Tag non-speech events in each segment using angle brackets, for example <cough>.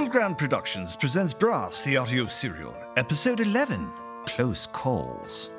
Battleground Productions presents Brass, the audio serial, episode 11 Close Calls.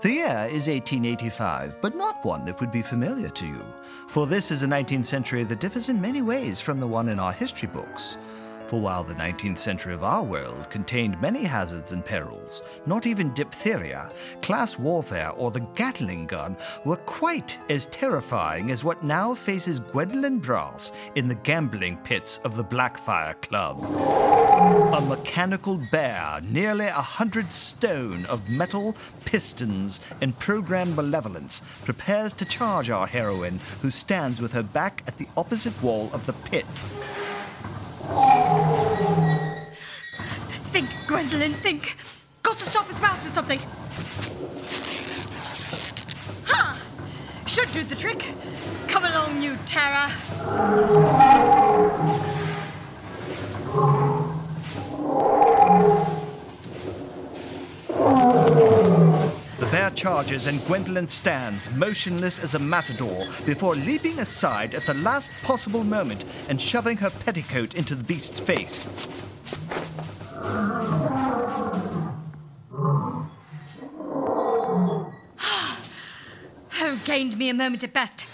The year is 1885, but not one that would be familiar to you, for this is a 19th century that differs in many ways from the one in our history books. For while the 19th century of our world contained many hazards and perils, not even diphtheria, class warfare, or the Gatling gun were quite as terrifying as what now faces Gwendolyn Brass in the gambling pits of the Blackfire Club. A mechanical bear, nearly a hundred stone of metal, pistons, and programmed malevolence, prepares to charge our heroine, who stands with her back at the opposite wall of the pit. Gwendolyn, think. Got to stop his mouth with something. Ha! Should do the trick. Come along, you terror. The bear charges and Gwendolyn stands, motionless as a matador, before leaping aside at the last possible moment and shoving her petticoat into the beast's face. Gained me a moment at best.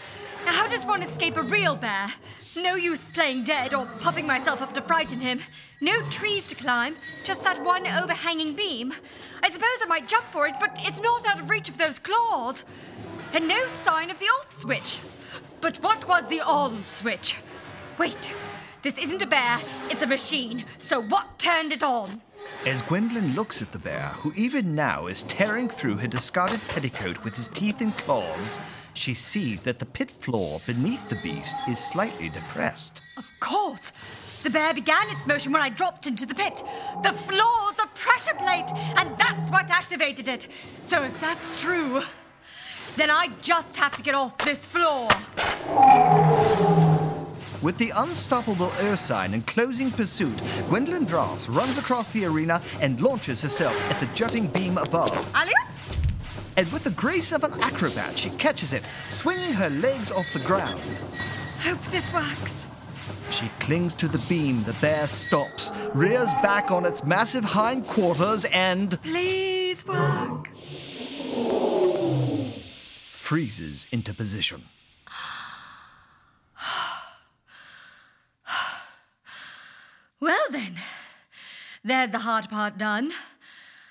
Now, how does one escape a real bear? No use playing dead or puffing myself up to frighten him. No trees to climb, just that one overhanging beam. I suppose I might jump for it, but it's not out of reach of those claws. And no sign of the off switch. But what was the on switch? Wait, this isn't a bear, it's a machine. So what turned it on? As Gwendolyn looks at the bear, who even now is tearing through her discarded petticoat with his teeth and claws, she sees that the pit floor beneath the beast is slightly depressed. Of course. The bear began its motion when I dropped into the pit. The floor's a pressure plate, and that's what activated it. So if that's true, then I just have to get off this floor. With the unstoppable Ursine in closing pursuit, Gwendolyn Brass runs across the arena and launches herself at the jutting beam above. Alia? And with the grace of an acrobat, she catches it, swinging her legs off the ground. Hope this works. She clings to the beam, the bear stops, rears back on its massive hind quarters, and Please work. freezes into position. Well then, there's the hard part done.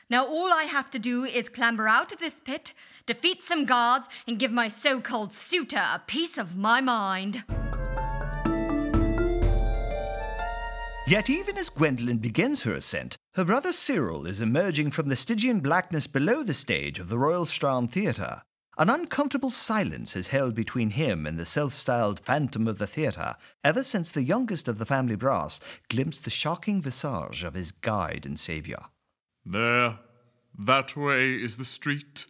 Now all I have to do is clamber out of this pit, defeat some guards, and give my so called suitor a piece of my mind. Yet, even as Gwendolyn begins her ascent, her brother Cyril is emerging from the Stygian blackness below the stage of the Royal Strand Theatre. An uncomfortable silence has held between him and the self styled phantom of the theatre ever since the youngest of the family brass glimpsed the shocking visage of his guide and saviour. There, that way is the street.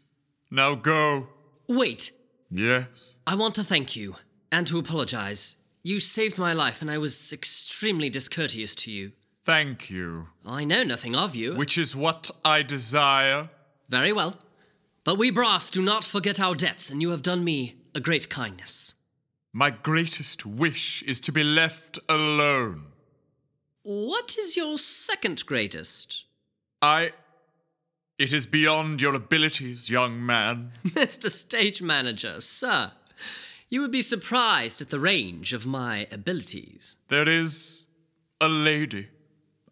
Now go. Wait, Yes. I want to thank you and to apologize. You saved my life, and I was extremely discourteous to you. Thank you. I know nothing of you. Which is what I desire. Very well. But we brass do not forget our debts, and you have done me a great kindness. My greatest wish is to be left alone. What is your second greatest? I. It is beyond your abilities, young man. <laughs> Mr. Stage Manager, sir, you would be surprised at the range of my abilities. There is a lady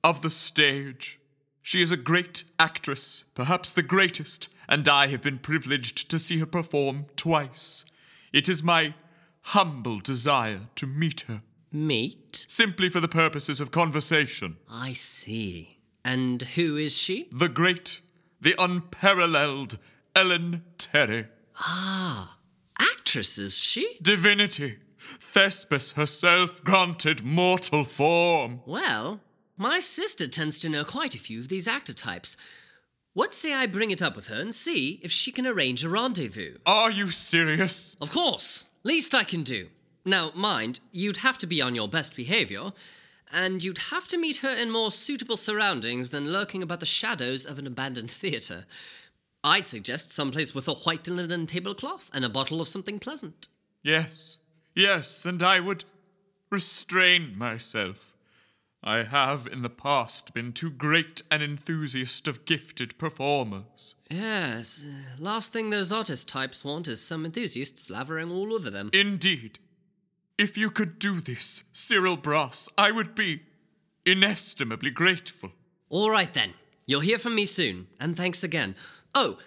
of the stage. She is a great actress, perhaps the greatest, and I have been privileged to see her perform twice. It is my humble desire to meet her, Meet? simply for the purposes of conversation. I see. And who is she? The great, the unparalleled Ellen Terry. Ah, actress, is she? Divinity, Thespis herself granted mortal form. Well, my sister tends to know quite a few of these actor types. What say I bring it up with her and see if she can arrange a rendezvous? Are you serious? Of course, least I can do. Now, mind, you'd have to be on your best behavior, and you'd have to meet her in more suitable surroundings than lurking about the shadows of an abandoned theatre. I'd suggest someplace with a white linen tablecloth and a bottle of something pleasant. Yes, yes, and I would restrain myself. I have in the past been too great an enthusiast of gifted performers. Yes, uh, last thing those artist types want is some enthusiast slavering all over them. Indeed, if you could do this, Cyril Brass, I would be inestimably grateful. All right then, you'll hear from me soon, and thanks again. Oh,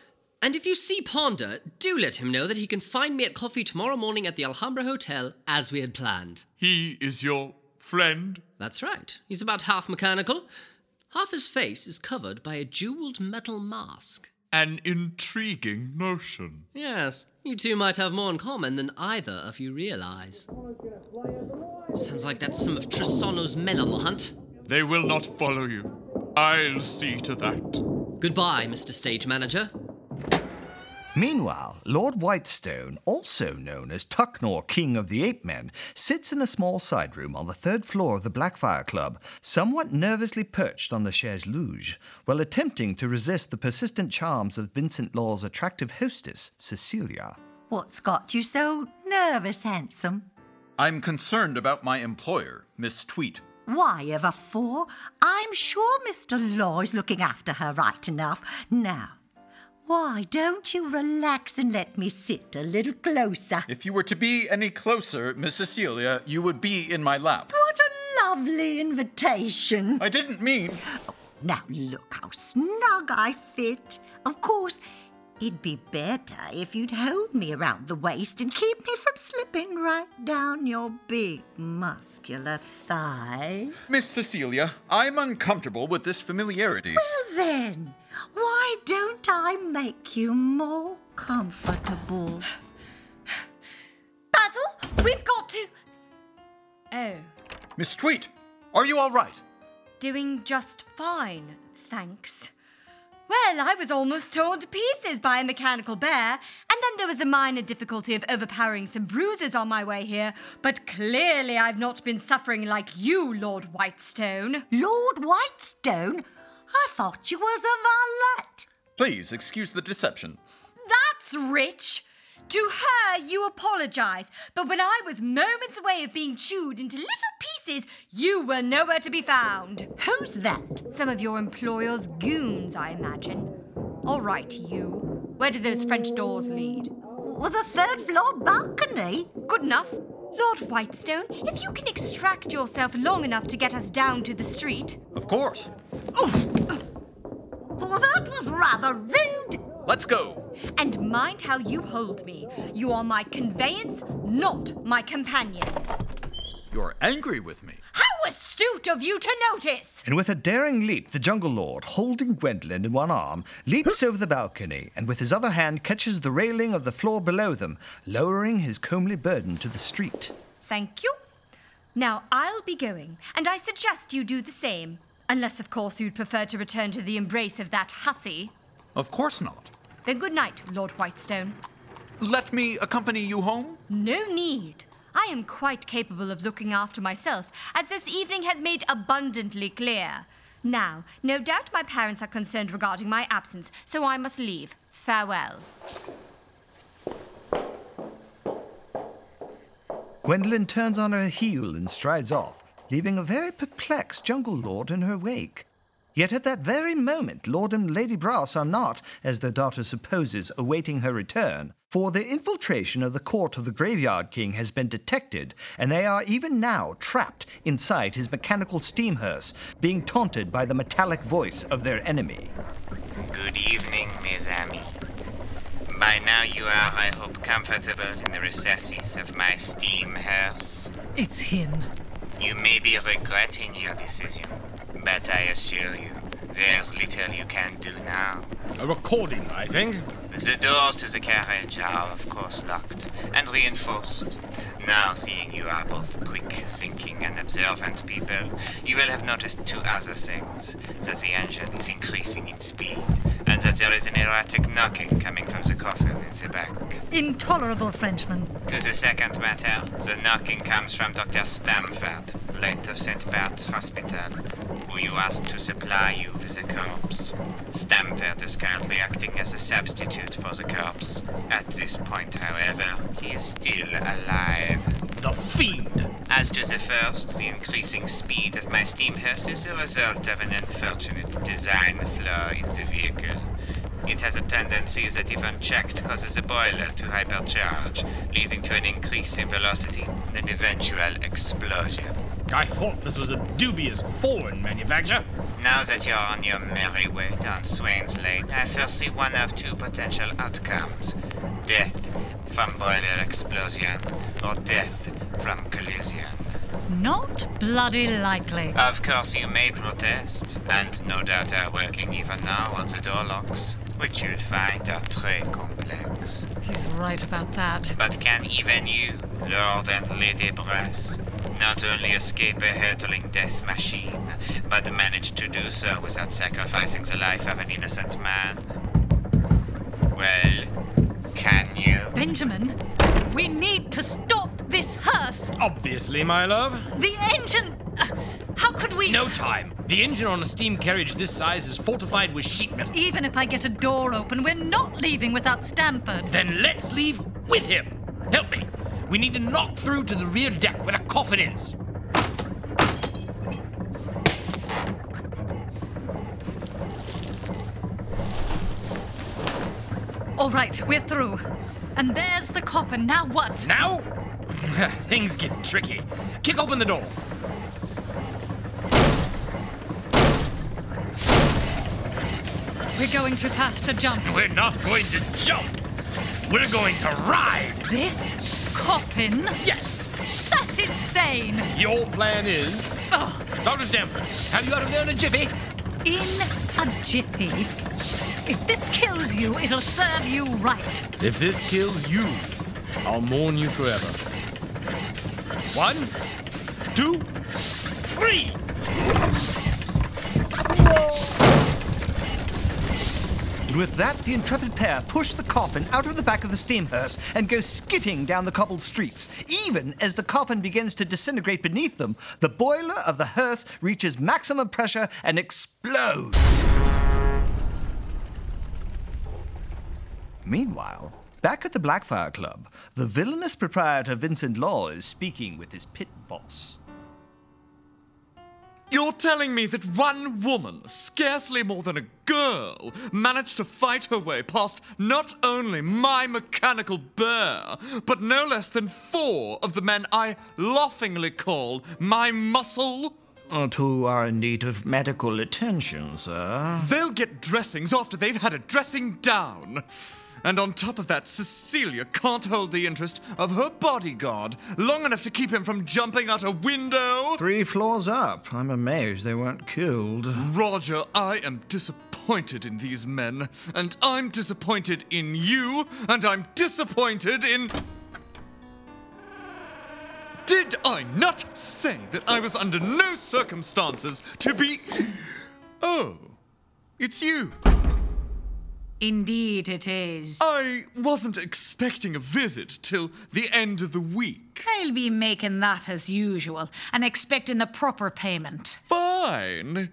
and if you see Ponder, do let him know that he can find me at coffee tomorrow morning at the Alhambra Hotel as we had planned. He is your friend? That's right. He's about half mechanical. Half his face is covered by a jeweled metal mask. An intriguing notion. Yes, you two might have more in common than either of you realize. Sounds like that's some of Trisano's men on the hunt. They will not follow you. I'll see to that. Goodbye, Mr. Stage Manager. Meanwhile, Lord Whitestone, also known as Tucknor, King of the Ape Men, sits in a small side room on the third floor of the Blackfire Club, somewhat nervously perched on the chaise luge, while attempting to resist the persistent charms of Vincent Law's attractive hostess, Cecilia. What's got you so nervous, handsome? I'm concerned about my employer, Miss Tweet. Why ever for? I'm sure Mr. Law is looking after her right enough. Now, why don't you relax and let me sit a little closer? If you were to be any closer, Miss Cecilia, you would be in my lap. What a lovely invitation. I didn't mean. Now look how snug I fit. Of course, it'd be better if you'd hold me around the waist and keep me from slipping right down your big muscular thigh. Miss Cecilia, I'm uncomfortable with this familiarity. Well then, why don't I make you more comfortable? Basil, we've got to. Oh, Miss Tweet, are you all right? doing just fine, thanks. Well, I was almost torn to pieces by a mechanical bear, and then there was the minor difficulty of overpowering some bruises on my way here, but clearly I've not been suffering like you, Lord Whitestone. Lord Whitestone? I thought you was a valet. Please excuse the deception. That's rich! To her, you apologize, but when I was moments away of being chewed into little pieces, you were nowhere to be found. Who's that? Some of your employer's goons, I imagine. All right, you. Where do those French doors lead? With the third floor balcony? Good enough. Lord Whitestone, if you can extract yourself long enough to get us down to the street. Of course. Well, that was rather rude. Let's go. And mind how you hold me. You are my conveyance, not my companion. You're angry with me. How astute of you to notice! And with a daring leap, the Jungle Lord, holding Gwendolyn in one arm, leaps over the balcony and with his other hand catches the railing of the floor below them, lowering his comely burden to the street. Thank you. Now I'll be going, and I suggest you do the same. Unless, of course, you'd prefer to return to the embrace of that hussy. Of course not. Then good night, Lord Whitestone. Let me accompany you home? No need. I am quite capable of looking after myself, as this evening has made abundantly clear. Now, no doubt my parents are concerned regarding my absence, so I must leave. Farewell. Gwendolyn turns on her heel and strides off, leaving a very perplexed jungle lord in her wake. Yet at that very moment, Lord and Lady Brass are not, as their daughter supposes, awaiting her return, for the infiltration of the court of the Graveyard King has been detected, and they are even now trapped inside his mechanical steam hearse, being taunted by the metallic voice of their enemy. Good evening, mes amis. By now you are, I hope, comfortable in the recesses of my steam hearse. It's him. You may be regretting your decision, but I assure you, there's little you can do now. A recording, I think. The doors to the carriage are, of course, locked and reinforced. Now, seeing you are both quick thinking and observant people, you will have noticed two other things that the engine is increasing in speed, and that there is an erratic knocking coming from the coffin in the back. Intolerable Frenchman. To the second matter, the knocking comes from Dr. Stamford, late of St. Bart's Hospital, who you asked to supply you with a corpse. Stamford is currently acting as a substitute for the corpse. At this point, however, he is still alive. The fiend! As to the first, the increasing speed of my steam hearse is the result of an unfortunate design flaw in the vehicle. It has a tendency that, if unchecked, causes the boiler to hypercharge, leading to an increase in velocity and an eventual explosion. I thought this was a dubious foreign manufacture. Now that you're on your merry way down Swain's Lane, I foresee one of two potential outcomes death from boiler explosion or death from collision. Not bloody likely. Of course, you may protest, and no doubt are working even now on the door locks, which you'll find are très complex. He's right about that. But can even you, Lord and Lady Brass, not only escape a hurtling death machine, but manage to do so without sacrificing the life of an innocent man? Well, can you? Benjamin, we need to stop this hearse. Obviously, my love. The engine. uh, How could we? No time. The engine on a steam carriage this size is fortified with sheet metal. Even if I get a door open, we're not leaving without Stamford. Then let's leave with him. Help me. We need to knock through to the rear deck where the coffin is. All right, we're through. And there's the coffin. Now what? Now? <laughs> Things get tricky. Kick open the door. We're going too fast to jump. We're not going to jump. We're going to ride. This coffin? Yes. That's insane. Your plan is. Oh, Dr. Stamford, have you out of there in a jiffy? in a jiffy. If this kills you, it'll serve you right. If this kills you, I'll mourn you forever. One, two, three! With that, the intrepid pair push the coffin out of the back of the steam hearse and go skidding down the cobbled streets. Even as the coffin begins to disintegrate beneath them, the boiler of the hearse reaches maximum pressure and explodes. Meanwhile, back at the Blackfire Club, the villainous proprietor Vincent Law is speaking with his pit boss. You're telling me that one woman, scarcely more than a girl, managed to fight her way past not only my mechanical bear, but no less than four of the men I laughingly call my muscle? Two are in need of medical attention, sir. They'll get dressings after they've had a dressing down. And on top of that, Cecilia can't hold the interest of her bodyguard long enough to keep him from jumping out a window. Three floors up. I'm amazed they weren't killed. Roger, I am disappointed in these men, and I'm disappointed in you, and I'm disappointed in. Did I not say that I was under no circumstances to be. Oh, it's you. Indeed, it is. I wasn't expecting a visit till the end of the week. I'll be making that as usual and expecting the proper payment. Fine.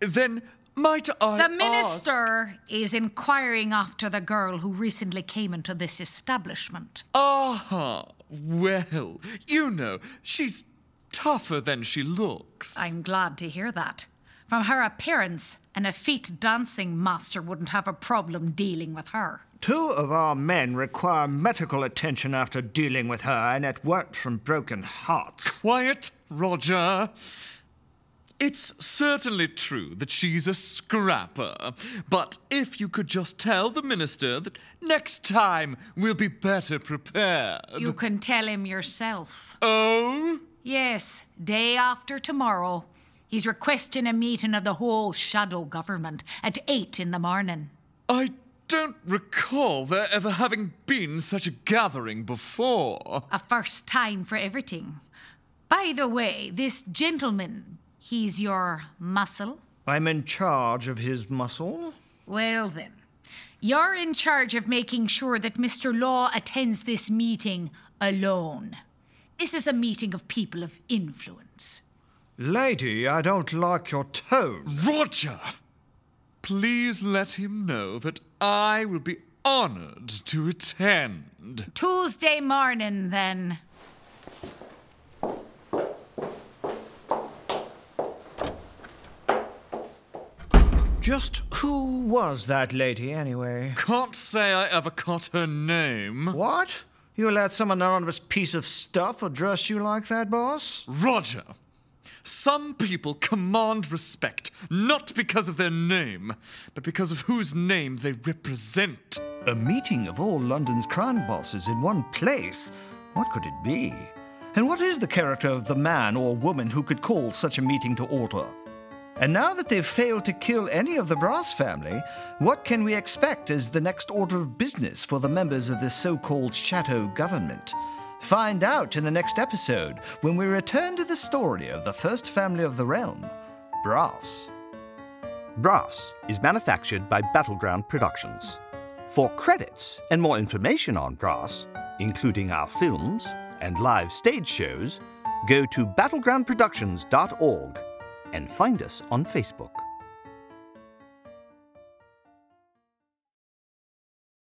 Then might I The ask- minister is inquiring after the girl who recently came into this establishment. Ah, well, you know, she's tougher than she looks. I'm glad to hear that. From her appearance, an effete dancing master wouldn't have a problem dealing with her. Two of our men require medical attention after dealing with her, and it weren't from broken hearts. Quiet, Roger. It's certainly true that she's a scrapper, but if you could just tell the minister that next time we'll be better prepared. You can tell him yourself. Oh? Yes, day after tomorrow. He's requesting a meeting of the whole shadow government at eight in the morning. I don't recall there ever having been such a gathering before. A first time for everything. By the way, this gentleman, he's your muscle? I'm in charge of his muscle. Well then, you're in charge of making sure that Mr. Law attends this meeting alone. This is a meeting of people of influence. Lady, I don't like your tone. Roger! Please let him know that I will be honored to attend. Tuesday morning, then. Just who was that lady, anyway? Can't say I ever caught her name. What? You let some anonymous piece of stuff address you like that, boss? Roger! Some people command respect, not because of their name, but because of whose name they represent. A meeting of all London's crime bosses in one place? What could it be? And what is the character of the man or woman who could call such a meeting to order? And now that they've failed to kill any of the Brass family, what can we expect as the next order of business for the members of this so called shadow government? Find out in the next episode when we return to the story of the first family of the realm, Brass. Brass is manufactured by Battleground Productions. For credits and more information on Brass, including our films and live stage shows, go to battlegroundproductions.org and find us on Facebook.